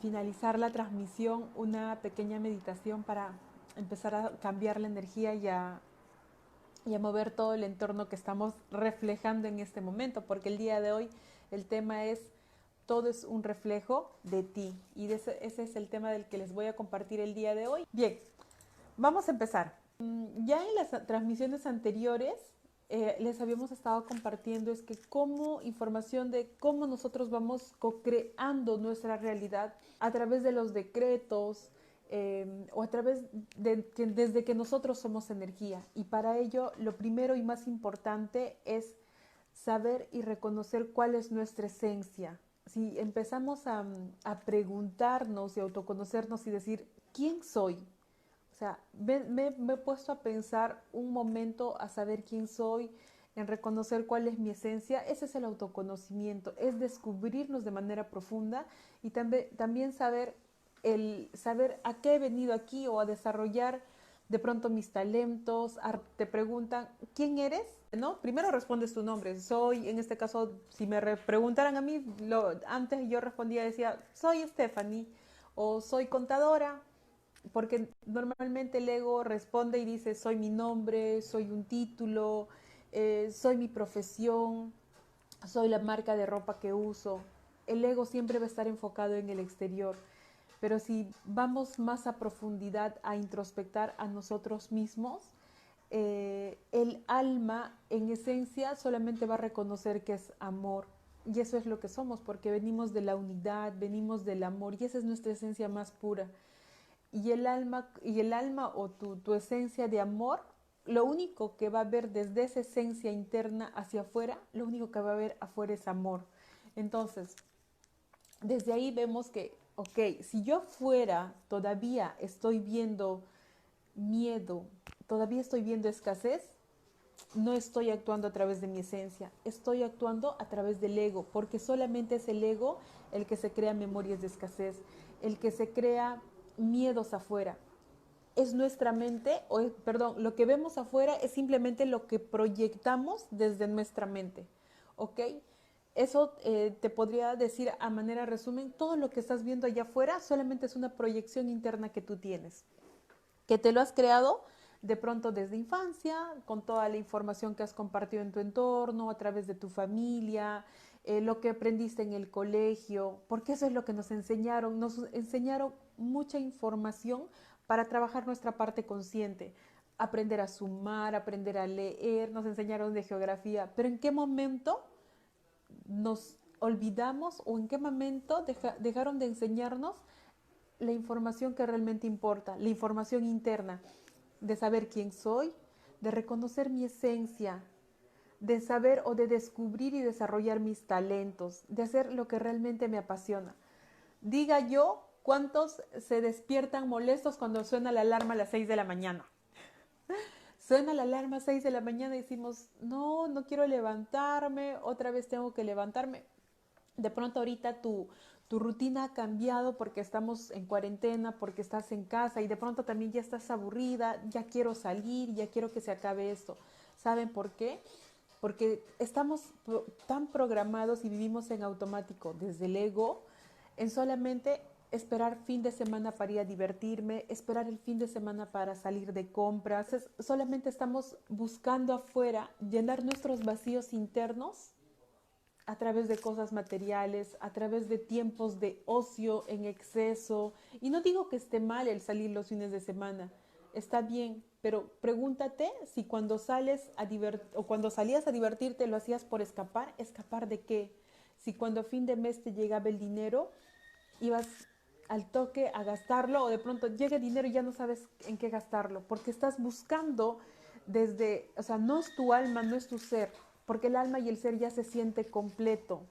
finalizar la transmisión una pequeña meditación para empezar a cambiar la energía y a, y a mover todo el entorno que estamos reflejando en este momento, porque el día de hoy el tema es todo es un reflejo de ti y ese, ese es el tema del que les voy a compartir el día de hoy. Bien, vamos a empezar. Mm, ya en las transmisiones anteriores eh, les habíamos estado compartiendo es que como información de cómo nosotros vamos co-creando nuestra realidad a través de los decretos em, o a través de que desde que nosotros somos energía. Y para ello lo primero y más importante es saber y reconocer cuál es nuestra esencia. Si empezamos a, a preguntarnos y autoconocernos y decir, ¿quién soy? O sea, me, he puesto a pensar un momento a saber quién soy, en reconocer cuál es mi esencia. Ese es el autoconocimiento, es descubrirnos de manera profunda y también, también saber, el, saber a qué he venido aquí o a desarrollar de pronto mis talentos. Te preguntan, ¿quién eres? ¿No? Primero respondes tu nombre. Soy, en este caso, si me preguntaran a mí, lo, antes yo respondía, decía, soy Stephanie o soy contadora porque normalmente el ego responde y dice, soy mi nombre, soy un título, eh, soy mi profesión, soy la marca de ropa que uso. El ego siempre va a estar enfocado en el exterior, pero si vamos más a profundidad a introspectar a nosotros mismos, eh, el alma en esencia solamente va a reconocer que es amor. Y eso es lo que somos, porque venimos de la unidad, venimos del amor, y esa es nuestra esencia más pura y el alma, y el alma o tu, tu esencia de amor, lo único que va a ver desde esa esencia interna hacia afuera, lo único que va a ver afuera es amor. Entonces, desde ahí vemos que, ok, si yo fuera todavía estoy viendo miedo, todavía estoy viendo escasez, no estoy actuando a través de mi esencia, estoy actuando a través del ego, porque solamente es el ego el que se crea memorias de escasez, el que se crea miedos afuera. Es nuestra mente, o perdón, lo que vemos afuera es simplemente lo que proyectamos desde nuestra mente. ¿Ok? Eso eh, te podría decir a manera resumen, todo lo que estás viendo allá afuera solamente es una proyección interna que tú tienes, que te lo has creado de pronto desde infancia, con toda la información que has compartido en tu entorno, a través de tu familia, eh, lo que aprendiste en el colegio, porque eso es lo que nos enseñaron. Nos enseñaron mucha información para trabajar nuestra parte consciente, aprender a sumar, aprender a leer, nos enseñaron de geografía, pero ¿en qué momento nos olvidamos o en qué momento dejaron de enseñarnos la información que realmente importa, la información interna, de saber quién soy, de reconocer mi esencia, de saber o de descubrir y desarrollar mis talentos, de hacer lo que realmente me apasiona. Diga yo ¿Cuántos se despiertan molestos cuando suena la alarma a las 6 de la mañana? Suena la alarma a 6 de la mañana y decimos, no, no quiero levantarme, otra vez tengo que levantarme. De pronto ahorita tu, tu rutina ha cambiado porque estamos en cuarentena, porque estás en casa y de pronto también ya estás aburrida, ya quiero salir, ya quiero que se acabe esto. ¿Saben por qué? Porque estamos tan programados y vivimos en automático desde el ego en solamente esperar fin de semana para ir a divertirme, esperar el fin de semana para salir de compras. solamente estamos buscando afuera llenar nuestros vacíos internos a través de cosas materiales, a través de tiempos de ocio en exceso. Y no digo que esté mal el salir los fines de semana, está bien, pero pregúntate si cuando sales a o cuando salías a divertirte lo hacías por escapar, escapar de qué? Si cuando a fin de mes te llegaba el dinero, ibas al toque a gastarlo o de pronto llega dinero y ya no sabes en qué gastarlo, porque estás buscando desde, o sea, no es tu alma, no es tu ser, porque el alma y el ser ya se siente completo.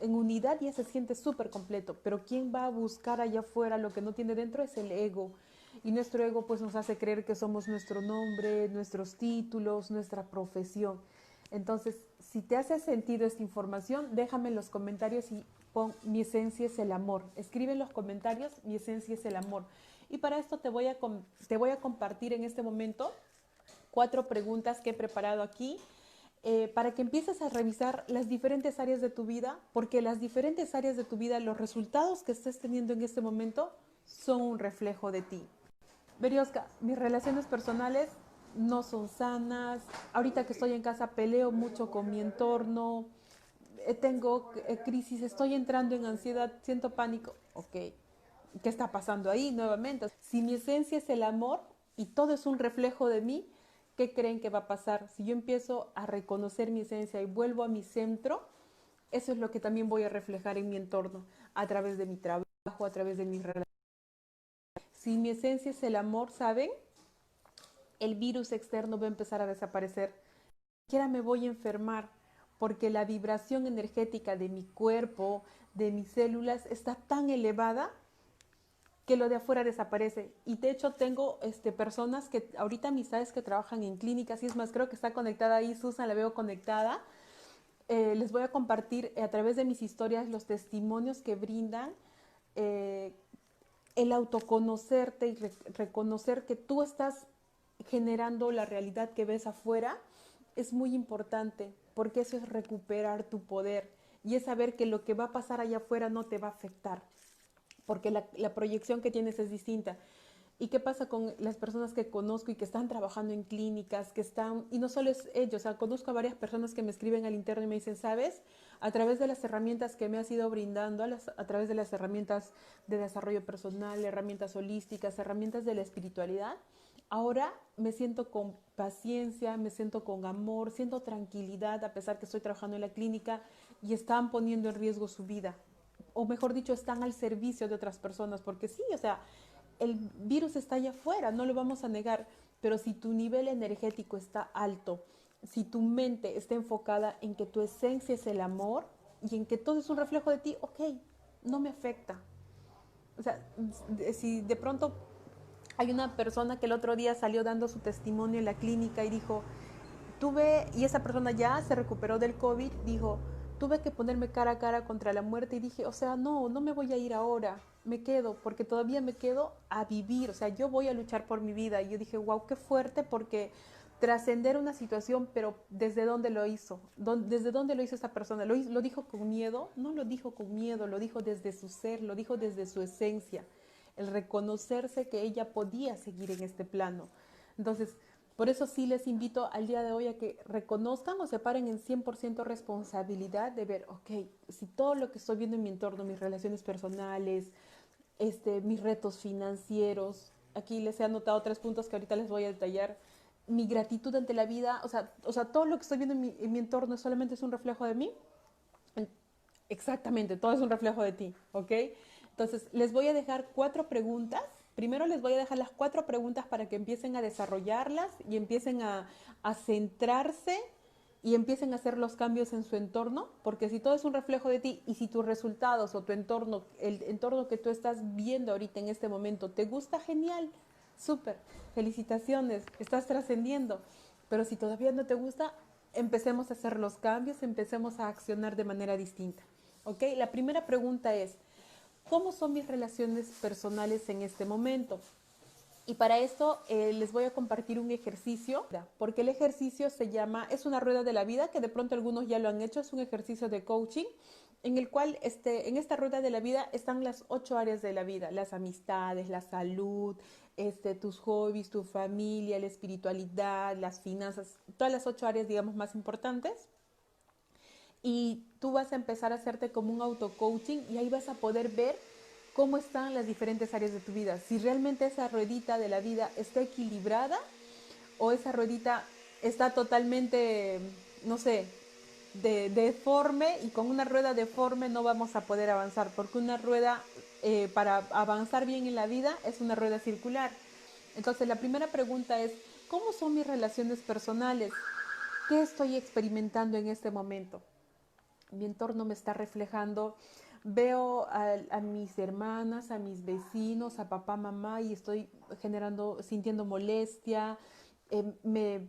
En unidad ya se siente súper completo, pero quien va a buscar allá afuera lo que no tiene dentro es el ego. Y nuestro ego pues nos hace creer que somos nuestro nombre, nuestros títulos, nuestra profesión. Entonces, si te hace sentido esta información, déjame en los comentarios y pon mi esencia es el amor. Escribe en los comentarios, mi esencia es el amor. Y para esto te voy a, te voy a compartir en este momento cuatro preguntas que he preparado aquí. eh, para que empieces a revisar las diferentes áreas de tu vida, porque las diferentes áreas de tu vida, los resultados que estés teniendo en este momento son un reflejo de ti. Berioska, mis relaciones personales no son sanas, ahorita que estoy en casa peleo mucho con mi entorno, tengo eh, crisis, estoy entrando en ansiedad, siento pánico, ok, ¿qué está pasando ahí nuevamente? Si mi esencia es el amor y todo es un reflejo de mí, ¿qué creen que va a pasar? Si yo empiezo a reconocer mi esencia y vuelvo a mi centro, eso es lo que también voy a reflejar en mi entorno, a través de mi trabajo, a través de mis relaciones. Si mi esencia es el amor, ¿saben? El virus externo va a empezar a desaparecer. Ni siquiera me voy a enfermar porque la vibración energética de mi cuerpo, de mis células, está tan elevada que lo de afuera desaparece. Y de hecho tengo este, personas que ahorita amistades que trabajan en clínicas, y es más, creo que está conectada ahí, Susan, la veo conectada. Eh, les voy a compartir a través de mis historias los testimonios que brindan, eh, el autoconocerte y reconocer que tú estás generando la realidad que ves afuera, es muy importante, porque eso es recuperar tu poder y es saber que lo que va a pasar allá afuera no te va a afectar porque la, proyección que tienes es distinta. ¿Y qué pasa con las personas que conozco y que están trabajando en clínicas, que están, y no solo es ellos, o sea, conozco a varias personas que me escriben al interno y me dicen, ¿sabes? A través de las herramientas que me has ido brindando, a, a través de las herramientas de desarrollo personal, herramientas holísticas, herramientas de la espiritualidad, ahora me siento con paciencia, me siento con amor, siento tranquilidad a pesar que estoy trabajando en la clínica y están poniendo en riesgo su vida o mejor dicho, están al servicio de otras personas, porque sí, o sea, el virus está allá afuera, no lo vamos a negar, pero si tu nivel energético está alto, si tu mente está enfocada en que tu esencia es el amor y en que todo es un reflejo de ti, ok, no me afecta. O sea, si de pronto hay una persona que el otro día salió dando su testimonio en la clínica y dijo, tuve, y esa persona ya se recuperó del COVID, dijo, tuve que ponerme cara a cara contra la muerte y dije, o sea, no, no me voy a ir ahora, me quedo, porque todavía me quedo a vivir, o sea, yo voy a luchar por mi vida. Y yo dije, wow, qué fuerte, porque trascender una situación, pero ¿desde dónde lo hizo? ¿Desde dónde lo hizo esta persona? ¿Lo, ¿Lo dijo con miedo? No lo dijo con miedo, lo dijo desde su ser, lo dijo desde su esencia, el reconocerse que ella podía seguir en este plano. Entonces, por eso sí les invito al día de hoy a que reconozcan o se paren en 100% responsabilidad de ver, ok, si todo lo que estoy viendo en mi entorno, mis relaciones personales, este, mis retos financieros, aquí les he anotado tres puntos que ahorita les voy a detallar, mi gratitud ante la vida, o sea, o sea todo lo que estoy viendo en mi, en mi entorno solamente es un reflejo de mí. Exactamente, todo es un reflejo de ti, ¿ok? Entonces, les voy a dejar cuatro preguntas Primero les voy a dejar las cuatro preguntas para que empiecen a desarrollarlas y empiecen a, centrarse y empiecen a hacer los cambios en su entorno, porque si todo es un reflejo de ti y si tus resultados o tu entorno, el entorno que tú estás viendo ahorita en este momento, te gusta, genial, súper, felicitaciones, estás trascendiendo, pero si todavía no te gusta, empecemos a hacer los cambios, empecemos a accionar de manera distinta. ¿Ok? La primera pregunta es, cómo son mis relaciones personales en este momento. Y para esto eh, les voy a compartir un ejercicio, porque el ejercicio se llama, es una rueda de la vida, que de pronto algunos ya lo han hecho, es un ejercicio de coaching, en el cual este, en esta rueda de la vida están las ocho áreas de la vida, las amistades, la salud, este, tus hobbies, tu familia, la espiritualidad, las finanzas, todas las ocho áreas, digamos, más importantes y tú vas a empezar a hacerte como un auto-coaching y ahí vas a poder ver cómo están las diferentes áreas de tu vida. Si realmente esa ruedita de la vida está equilibrada o esa ruedita está totalmente, no sé, de, deforme y con una rueda deforme no vamos a poder avanzar porque una rueda eh, para avanzar bien en la vida es una rueda circular. Entonces la primera pregunta es, ¿cómo son mis relaciones personales? ¿Qué estoy experimentando en este momento? mi entorno me está reflejando. Veo a, mis hermanas, a mis vecinos, a papá, mamá y estoy generando, sintiendo molestia, eh, me,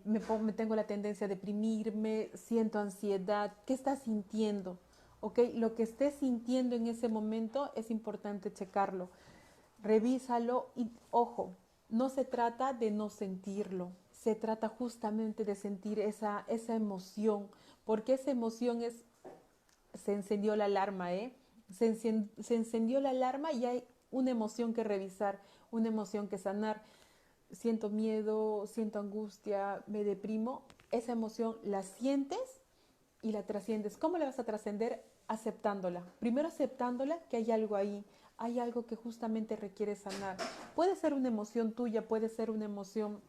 tengo la tendencia a deprimirme, siento ansiedad. ¿Qué estás sintiendo? ¿Ok? Lo que estés sintiendo en ese momento es importante checarlo. Revísalo y, ojo, no se trata de no sentirlo, se trata justamente de sentir esa, esa emoción, porque esa emoción es, se encendió la alarma, ¿eh? Se, encendió la alarma y hay una emoción que revisar, una emoción que sanar. Siento miedo, siento angustia, me deprimo. Esa emoción la sientes y la trasciendes. ¿Cómo la vas a trascender? Aceptándola. Primero aceptándola que hay algo ahí, hay algo que justamente requiere sanar. Puede ser una emoción tuya, puede ser una emoción,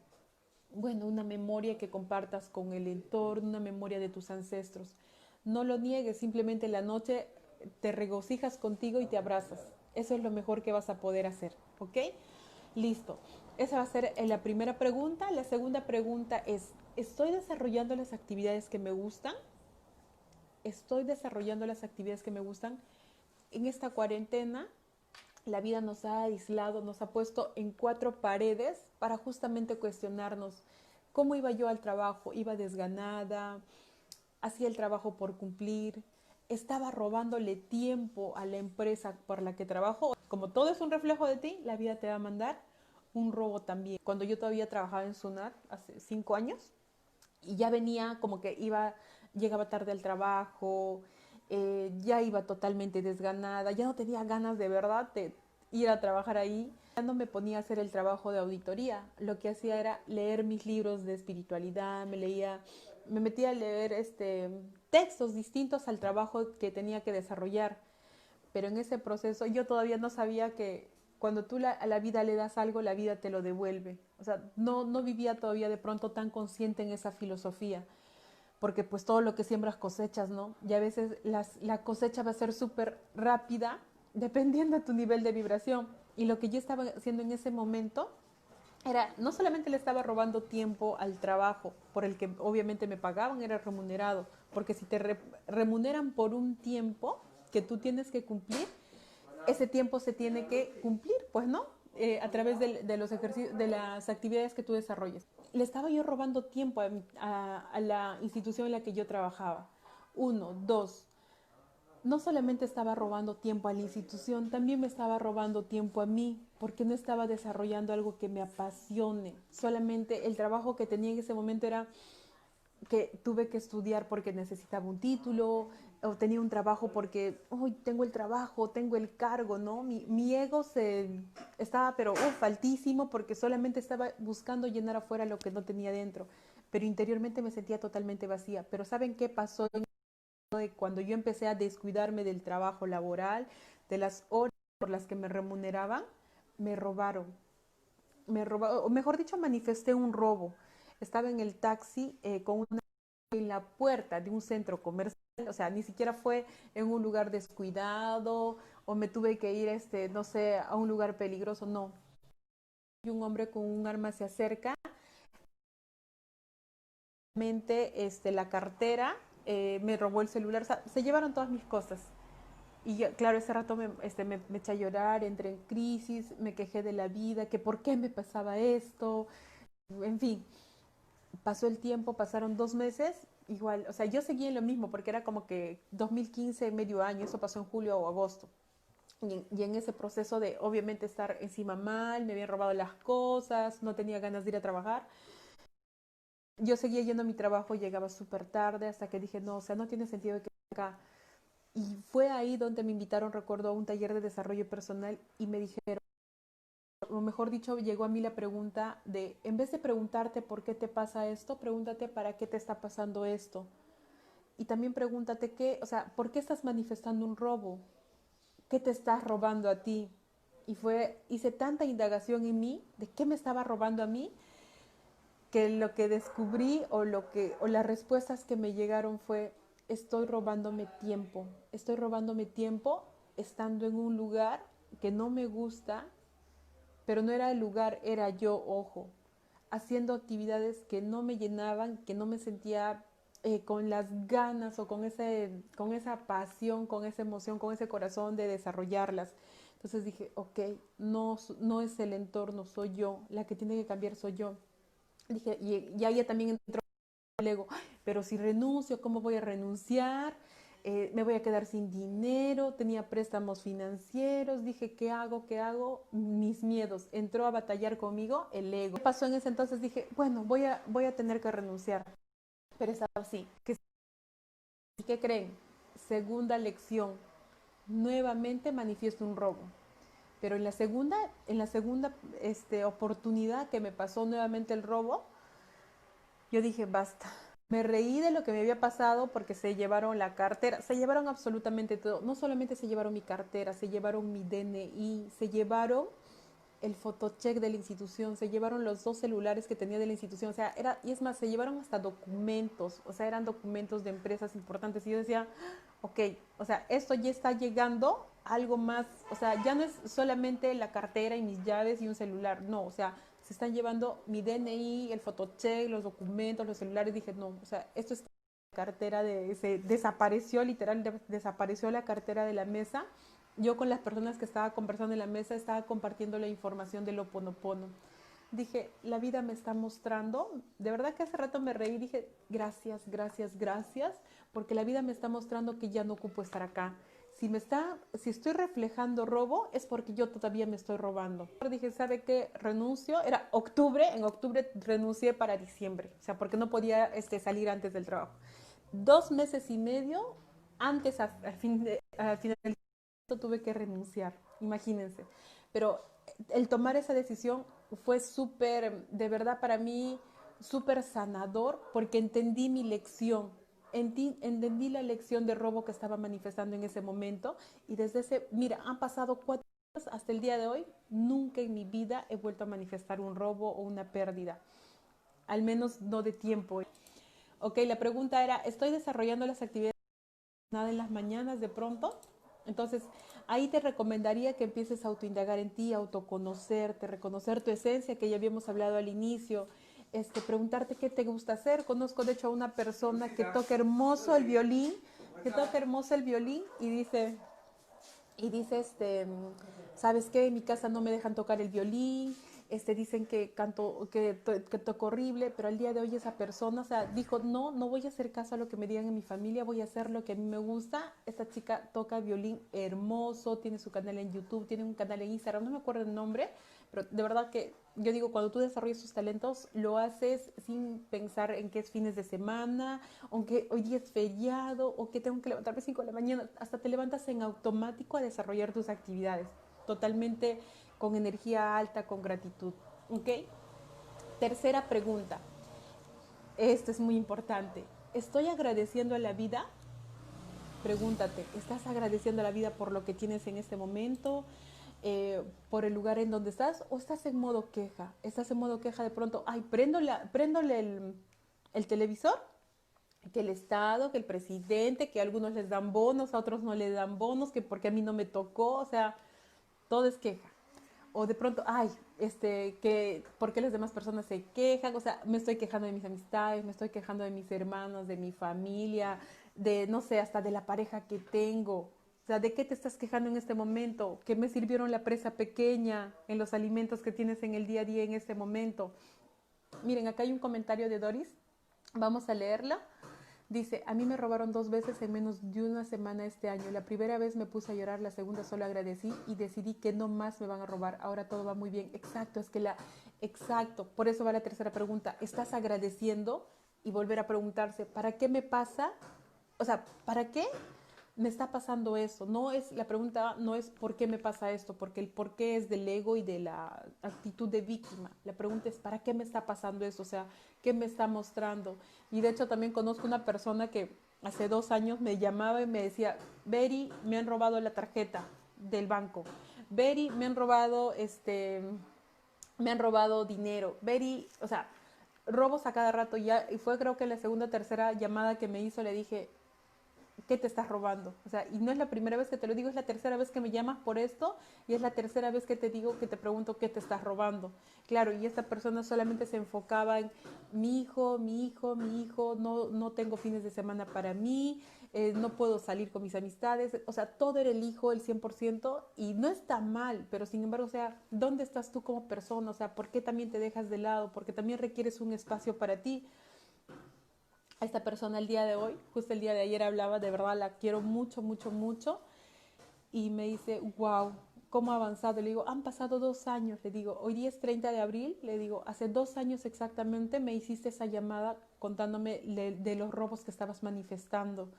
bueno, una memoria que compartas con el entorno, una memoria de tus ancestros. No lo niegues, simplemente la noche te regocijas contigo y te abrazas. Eso es lo mejor que vas a poder hacer, ¿ok? Listo. Esa va a ser eh, la primera pregunta. La segunda pregunta es, ¿estoy desarrollando las actividades que me gustan? ¿Estoy desarrollando las actividades que me gustan? En esta cuarentena, la vida nos ha aislado, nos ha puesto en cuatro paredes para justamente cuestionarnos cómo iba yo al trabajo, iba desganada, hacía el trabajo por cumplir, estaba robándole tiempo a la empresa por la que trabajo. Como todo es un reflejo de ti, la vida te va a mandar un robo también. Cuando yo todavía trabajaba en Sunat hace cinco años y ya venía como que iba, llegaba tarde al trabajo, eh, ya iba totalmente desganada, ya no tenía ganas de verdad de ir a trabajar ahí. Ya no me ponía a hacer el trabajo de auditoría. Lo que hacía era leer mis libros de espiritualidad, me leía me metí a leer este, textos distintos al trabajo que tenía que desarrollar. Pero en ese proceso yo todavía no sabía que cuando tú a la vida le das algo, la vida te lo devuelve. O sea, no, no vivía todavía de pronto tan consciente en esa filosofía, porque pues todo lo que siembras cosechas, ¿no? Y a veces la cosecha va a ser súper rápida, dependiendo de tu nivel de vibración. Y lo que yo estaba haciendo en ese momento era, no solamente le estaba robando tiempo al trabajo, por el que obviamente me pagaban, era remunerado, porque si te remuneran por un tiempo que tú tienes que cumplir, ese tiempo se tiene que cumplir, pues no, eh, a través de, los ejercicios, de las actividades que tú desarrolles. Le estaba yo robando tiempo a la institución en la que yo trabajaba. Uno, dos, no solamente estaba robando tiempo a la institución, también me estaba robando tiempo a mí, porque no estaba desarrollando algo que me apasione. Solamente el trabajo que tenía en ese momento era que tuve que estudiar porque necesitaba un título, o tenía un trabajo porque, hoy tengo el trabajo, tengo el cargo, ¿no? Mi, ego se estaba, pero, uf, altísimo porque solamente estaba buscando llenar afuera lo que no tenía dentro, pero interiormente me sentía totalmente vacía. Pero ¿saben qué pasó? Cuando yo empecé a descuidarme del trabajo laboral, de las horas por las que me remuneraban, me robaron. Me robaron, o mejor dicho, manifesté un robo. Estaba en el taxi eh, con una en la puerta de un centro comercial, o sea, ni siquiera fue en un lugar descuidado o me tuve que ir, este, no sé, a un lugar peligroso, no. Y un hombre con un arma se acerca, este, la cartera eh, me robó el celular, se llevaron todas mis cosas. Y claro, ese rato me, este, me, eché a llorar, entré en crisis, me quejé de la vida, que por qué me pasaba esto, en fin. Pasó el tiempo, pasaron dos meses, igual, o sea, yo seguí en lo mismo, porque era como que 2015, medio año, eso pasó en julio o agosto. Y, y, en ese proceso de obviamente estar encima mal, me habían robado las cosas, no tenía ganas de ir a trabajar, yo seguía yendo a mi trabajo, llegaba súper tarde hasta que dije, no, o sea, no tiene sentido que acá. Y fue ahí donde me invitaron, recuerdo, a un taller de desarrollo personal y me dijeron, o mejor dicho, llegó a mí la pregunta de, en vez de preguntarte por qué te pasa esto, pregúntate para qué te está pasando esto. Y también pregúntate qué, o sea, ¿por qué estás manifestando un robo? ¿Qué te estás robando a ti? Y fue, hice tanta indagación en mí de qué me estaba robando a mí, que lo que descubrí o, lo que, o las respuestas que me llegaron fue, estoy robándome tiempo, estoy robándome tiempo estando en un lugar que no me gusta, pero no era el lugar, era yo, ojo, haciendo actividades que no me llenaban, que no me sentía eh, con las ganas o con, ese, con esa pasión, con esa emoción, con ese corazón de desarrollarlas. Entonces dije, ok, no, no es el entorno, soy yo, la que tiene que cambiar soy yo. Dije, y, y ahí también entró el ego, pero si renuncio, ¿cómo voy a renunciar? eh, me voy a quedar sin dinero, tenía préstamos financieros, dije, ¿qué hago? ¿Qué hago? Mis miedos. Entró a batallar conmigo el ego. ¿Qué pasó en ese entonces? Dije, bueno, voy a, voy a tener que renunciar. Pero es así. ¿Qué, ¿Qué creen? Segunda lección. Nuevamente manifiesto un robo. Pero en la segunda, en la segunda este, oportunidad que me pasó nuevamente el robo, yo dije, basta, me reí de lo que me había pasado porque se llevaron la cartera, se llevaron absolutamente todo. No solamente se llevaron mi cartera, se llevaron mi DNI, se llevaron el fotocheck de la institución, se llevaron los dos celulares que tenía de la institución, o sea, era, y es más, se llevaron hasta documentos, o sea, eran documentos de empresas importantes. Y yo decía, ok, o sea, esto ya está llegando algo más, o sea, ya no es solamente la cartera y mis llaves y un celular, no, o sea, se están llevando mi DNI, el fotocheck, los documentos, los celulares. Dije, no, o sea, esto es cartera de, se desapareció, literal, desapareció la cartera de la mesa. Yo con las personas que estaba conversando en la mesa estaba compartiendo la información de lo ponopono. Dije, la vida me está mostrando, de verdad que hace rato me reí, dije, gracias, gracias, gracias, porque la vida me está mostrando que ya no ocupo estar acá, si me está, si estoy reflejando robo, es porque yo todavía me estoy robando. Dije, ¿sabe qué? Renuncio. Era octubre, en octubre renuncié para diciembre, o sea, porque no podía este, salir antes del trabajo. Dos meses y medio antes, al fin de, al final del tuve que renunciar, imagínense. Pero el tomar esa decisión fue súper, de verdad para mí, súper sanador, porque entendí mi lección entendí la lección de robo que estaba manifestando en ese momento y desde ese, mira, han pasado cuatro años hasta el día de hoy, nunca en mi vida he vuelto a manifestar un robo o una pérdida, al menos no de tiempo. Ok, la pregunta era, ¿estoy desarrollando las actividades nada en las mañanas de pronto? Entonces, ahí te recomendaría que empieces a autoindagar en ti, autoconocerte, reconocer tu esencia, que ya habíamos hablado al inicio, este, preguntarte qué te gusta hacer. Conozco de hecho a una persona que toca hermoso el violín, que toca hermoso el violín y dice, y dice, este, ¿sabes qué? En mi casa no me dejan tocar el violín, este, dicen que canto, que, que toco horrible, pero al día de hoy esa persona, o sea, dijo, no, no voy a hacer caso a lo que me digan en mi familia, voy a hacer lo que a mí me gusta. Esta chica toca violín hermoso, tiene su canal en YouTube, tiene un canal en Instagram, no me acuerdo el nombre, pero de verdad que yo digo, cuando tú desarrollas tus talentos, lo haces sin pensar en que es fines de semana, aunque hoy día es feriado, o que tengo que levantarme 5 de la mañana, hasta te levantas en automático a desarrollar tus actividades, totalmente con energía alta, con gratitud. ¿Ok? Tercera pregunta. Esto es muy importante. ¿Estoy agradeciendo a la vida? Pregúntate, ¿estás agradeciendo a la vida por lo que tienes en este momento? Eh, por el lugar en donde estás o estás en modo queja. Estás en modo queja de pronto, ay, prendo préndole el, el televisor, que el Estado, que el presidente, que algunos les dan bonos, a otros no les dan bonos, que porque a mí no me tocó, o sea, todo es queja. O de pronto, ay, este, que, ¿por qué las demás personas se quejan? O sea, me estoy quejando de mis amistades, me estoy quejando de mis hermanos, de mi familia, de, no sé, hasta de la pareja que tengo. O sea, ¿de qué te estás quejando en este momento? ¿Qué me sirvieron la presa pequeña en los alimentos que tienes en el día a día en este momento? Miren, acá hay un comentario de Doris. Vamos a leerla. Dice, a mí me robaron dos veces en menos de una semana este año. La primera vez me puse a llorar, la segunda solo agradecí y decidí que no más me van a robar. Ahora todo va muy bien. Exacto, es que la... Exacto, por eso va la tercera pregunta. ¿Estás agradeciendo? Y volver a preguntarse, ¿para qué me pasa? O sea, ¿para qué me está pasando eso. No es, la pregunta no es por qué me pasa esto, porque el por qué es del ego y de la actitud de víctima. La pregunta es para qué me está pasando eso, o sea, qué me está mostrando. Y de hecho también conozco una persona que hace dos años me llamaba y me decía, Beri, me han robado la tarjeta del banco. Beri, me han robado, este, me han robado dinero. Beri, o sea, robos a cada rato. Ya, y fue creo que la segunda o tercera llamada que me hizo, le dije, ¿qué te estás robando? O sea, y no es la primera vez que te lo digo, es la tercera vez que me llamas por esto y es la tercera vez que te digo que te pregunto qué te estás robando. Claro, y esta persona solamente se enfocaba en mi hijo, mi hijo, mi hijo, no, no tengo fines de semana para mí, eh, no puedo salir con mis amistades, o sea, todo era el hijo, el 100%, y no está mal, pero sin embargo, o sea, ¿dónde estás tú como persona? O sea, ¿por qué también te dejas de lado? Porque también requieres un espacio para ti esta persona el día de hoy, justo el día de ayer hablaba, de verdad la quiero mucho, mucho, mucho. Y me dice, wow, ¿cómo ha avanzado? Le digo, han pasado dos años. Le digo, hoy día es 30 de abril. Le digo, hace dos años exactamente me hiciste esa llamada contándome de, los robos que estabas manifestando.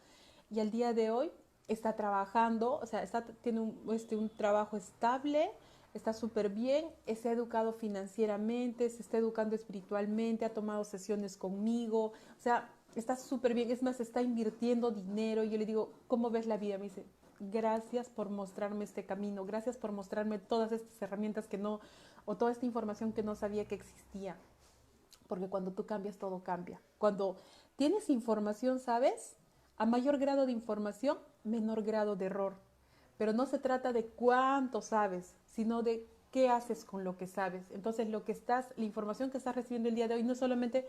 Y al día de hoy está trabajando, o sea, está, tiene un, este, un trabajo estable, está súper bien, se educado financieramente, se está educando espiritualmente, ha tomado sesiones conmigo, o sea, está súper bien, es más, está invirtiendo dinero. Y yo le digo, ¿cómo ves la vida? Me dice, gracias por mostrarme este camino, gracias por mostrarme todas estas herramientas que no, o toda esta información que no sabía que existía. Porque cuando tú cambias, todo cambia. Cuando tienes información, ¿sabes? A mayor grado de información, menor grado de error. Pero no se trata de cuánto sabes, sino de qué haces con lo que sabes. Entonces, lo que estás, la información que estás recibiendo el día de hoy, no solamente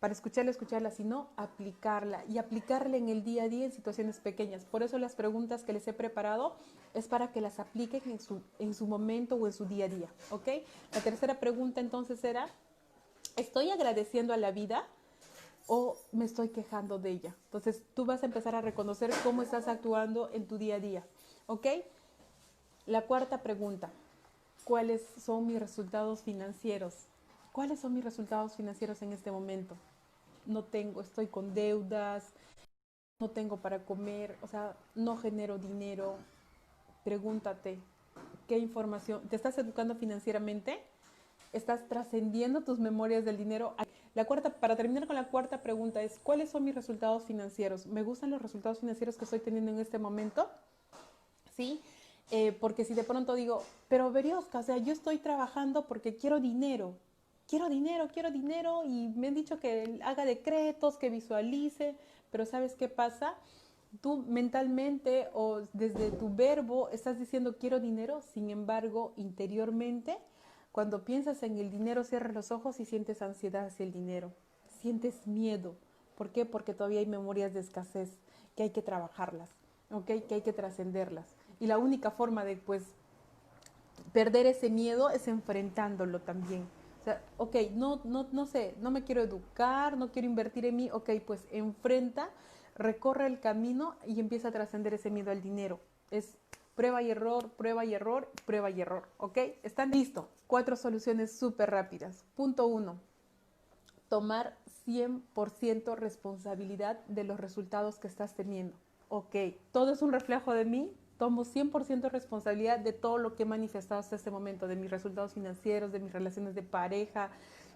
para escucharla, escucharla, sino aplicarla y aplicarla en el día a día en situaciones pequeñas. Por eso las preguntas que les he preparado es para que las apliquen en su, en su momento o en su día a día, ¿ok? La tercera pregunta entonces era, ¿estoy agradeciendo a la vida? o me estoy quejando de ella. Entonces tú vas a empezar a reconocer cómo estás actuando en tu día a día. ¿Ok? La cuarta pregunta, ¿cuáles son mis resultados financieros? ¿Cuáles son mis resultados financieros en este momento? No tengo, estoy con deudas, no tengo para comer, o sea, no genero dinero. Pregúntate, ¿qué información? ¿Te estás educando financieramente? ¿Estás trascendiendo tus memorias del dinero? La cuarta, para terminar con la cuarta pregunta es, ¿cuáles son mis resultados financieros? ¿Me gustan los resultados financieros que estoy teniendo en este momento? ¿Sí? Eh, porque si de pronto digo, pero Veriosca, o sea, yo estoy trabajando porque quiero dinero, quiero dinero, quiero dinero y me han dicho que haga decretos, que visualice, pero ¿sabes qué pasa? Tú mentalmente o desde tu verbo estás diciendo quiero dinero, sin embargo, interiormente, cuando piensas en el dinero, cierras los ojos y sientes ansiedad hacia el dinero, sientes miedo. ¿Por qué? Porque todavía hay memorias de escasez que hay que trabajarlas, ¿ok? Que hay que trascenderlas. Y la única forma de, pues, perder ese miedo es enfrentándolo también. O sea, ok, no, no, no sé, no me quiero educar, no quiero invertir en mí, ok, pues enfrenta, recorre el camino y empieza a trascender ese miedo al dinero. Es prueba y error, prueba y error, prueba y error, ¿ok? ¿Están listos? Cuatro soluciones súper rápidas. Punto uno, tomar 100% responsabilidad de los resultados que estás teniendo. Ok, todo es un reflejo de mí, tomo 100% responsabilidad de todo lo que he manifestado hasta este momento, de mis resultados financieros, de mis relaciones de pareja,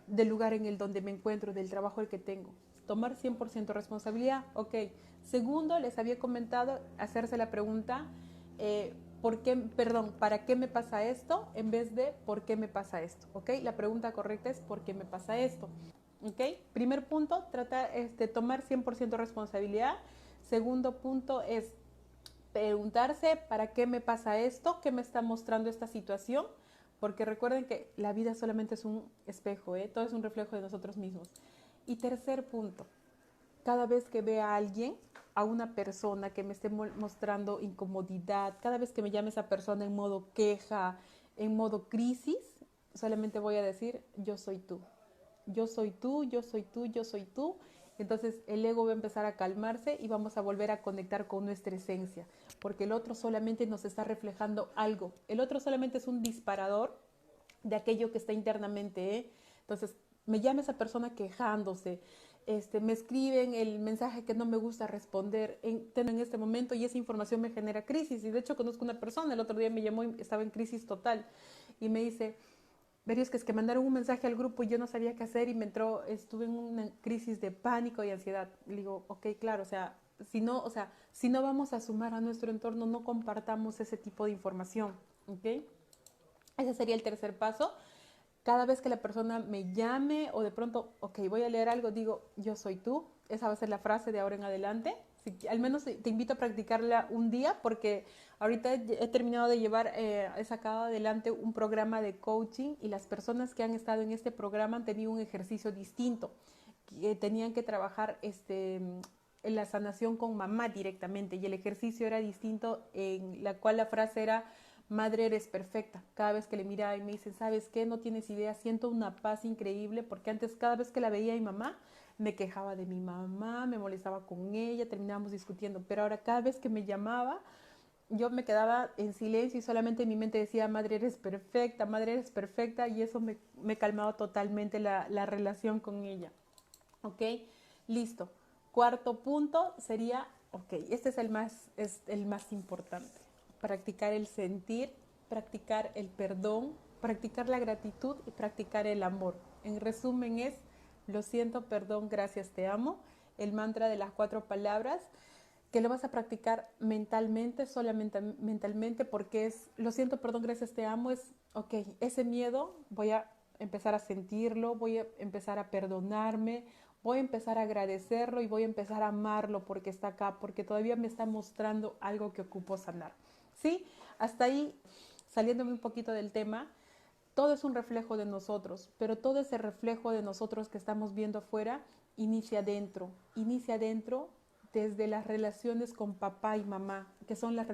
del lugar en el donde me encuentro, del trabajo el que tengo. Tomar 100% responsabilidad, ok. Segundo, les había comentado hacerse la pregunta, eh, ¿por qué, perdón, ¿para qué me pasa esto? En vez de ¿por qué me pasa esto? ¿Ok? La pregunta correcta es ¿por qué me pasa esto? ¿Ok? Primer punto, trata de este, tomar 100% responsabilidad. Segundo punto es preguntarse, ¿para qué me pasa esto? ¿Qué me está mostrando esta situación? Porque recuerden que la vida solamente es un espejo, ¿eh? todo es un reflejo de nosotros mismos. Y tercer punto, cada vez que vea a alguien, a una persona que me esté mostrando incomodidad, cada vez que me llame esa persona en modo queja, en modo crisis, solamente voy a decir, yo soy tú. Yo soy tú, yo soy tú, yo soy tú entonces el ego va a empezar a calmarse y vamos a volver a conectar con nuestra esencia, porque el otro solamente nos está reflejando algo. El otro solamente es un disparador de aquello que está internamente. ¿eh? Entonces me llama esa persona quejándose, este, me escriben el mensaje que no me gusta responder en, en este momento y esa información me genera crisis. Y de hecho conozco una persona, el otro día me llamó y estaba en crisis total y me dice, es que es que mandaron un mensaje al grupo y yo no sabía qué hacer y me entró, estuve en una crisis de pánico y ansiedad. Le digo, ok, claro, o sea, si no, o sea, si no vamos a sumar a nuestro entorno, no compartamos ese tipo de información, ¿ok? Ese sería el tercer paso. Cada vez que la persona me llame o de pronto, ok, voy a leer algo, digo, yo soy tú. Esa va a ser la frase de ahora en adelante. Al menos te invito a practicarla un día porque Ahorita he terminado de llevar, eh, he sacado adelante un programa de coaching y las personas que han estado en este programa han tenido un ejercicio distinto, que tenían que trabajar este, en la sanación con mamá directamente y el ejercicio era distinto, en la cual la frase era, Madre, eres perfecta. Cada vez que le miraba y me dicen, ¿sabes qué? No tienes idea, siento una paz increíble porque antes cada vez que la veía mi mamá, me quejaba de mi mamá, me molestaba con ella, terminábamos discutiendo, pero ahora cada vez que me llamaba, yo me quedaba en silencio y solamente en mi mente decía, madre, eres perfecta, madre, eres perfecta, y eso me, me calmaba totalmente la, la relación con ella. ¿Ok? Listo. Cuarto punto sería, ok, este es el más, es el más importante practicar el sentir, practicar el perdón, practicar la gratitud y practicar el amor. En resumen es, lo siento, perdón, gracias, te amo, el mantra de las cuatro palabras, que lo vas a practicar mentalmente, solamente mentalmente, porque es, lo siento, perdón, gracias, te amo, es, ok, ese miedo voy a empezar a sentirlo, voy a empezar a perdonarme, voy a empezar a agradecerlo y voy a empezar a amarlo porque está acá, porque todavía me está mostrando algo que ocupo sanar. ¿Sí? Hasta ahí, saliéndome un poquito del tema, todo es un reflejo de nosotros, pero todo ese reflejo de nosotros que estamos viendo afuera inicia adentro, inicia adentro desde las relaciones con papá y mamá, que son las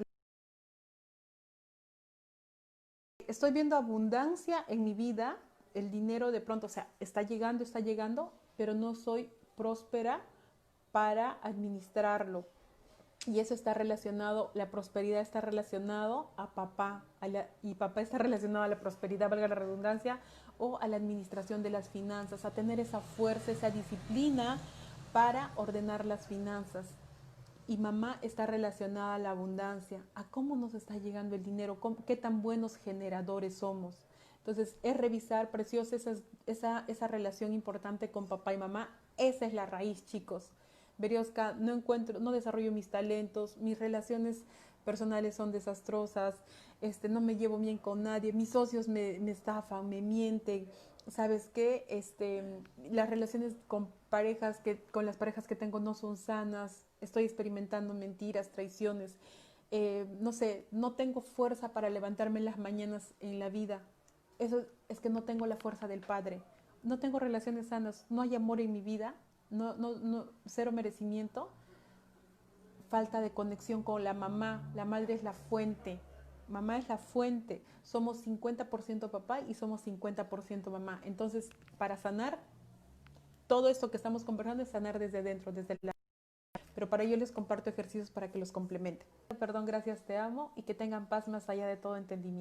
Estoy viendo abundancia en mi vida, el dinero de pronto, o sea, está llegando, está llegando, pero no soy próspera para administrarlo, y eso está relacionado, la prosperidad está relacionado a papá, y papá está relacionado a la prosperidad, valga la redundancia, o a la administración de las finanzas, a tener esa fuerza, esa disciplina para ordenar las finanzas. Y mamá está relacionada a la abundancia, a cómo nos está llegando el dinero, qué tan buenos generadores somos. Entonces, es revisar, preciosa esa, esa, esa relación importante con papá y mamá. Esa es la raíz, chicos Berioska, no encuentro, no desarrollo mis talentos, mis relaciones personales son desastrosas, este, no me llevo bien con nadie, mis socios me, estafan, me mienten, ¿sabes qué? Este, las relaciones con parejas que, con las parejas que tengo no son sanas, estoy experimentando mentiras, traiciones, eh, no sé, no tengo fuerza para levantarme en las mañanas en la vida. Eso es que no tengo la fuerza del Padre, no tengo relaciones sanas, no hay amor en mi vida, no, no, no, cero merecimiento, falta de conexión con la mamá, la madre es la fuente, mamá es la fuente, somos 50% papá y somos 50% mamá. Entonces, para sanar, todo esto que estamos conversando es sanar desde dentro, desde la... Pero para ello les comparto ejercicios para que los complementen. Perdón, gracias, te amo y que tengan paz más allá de todo entendimiento.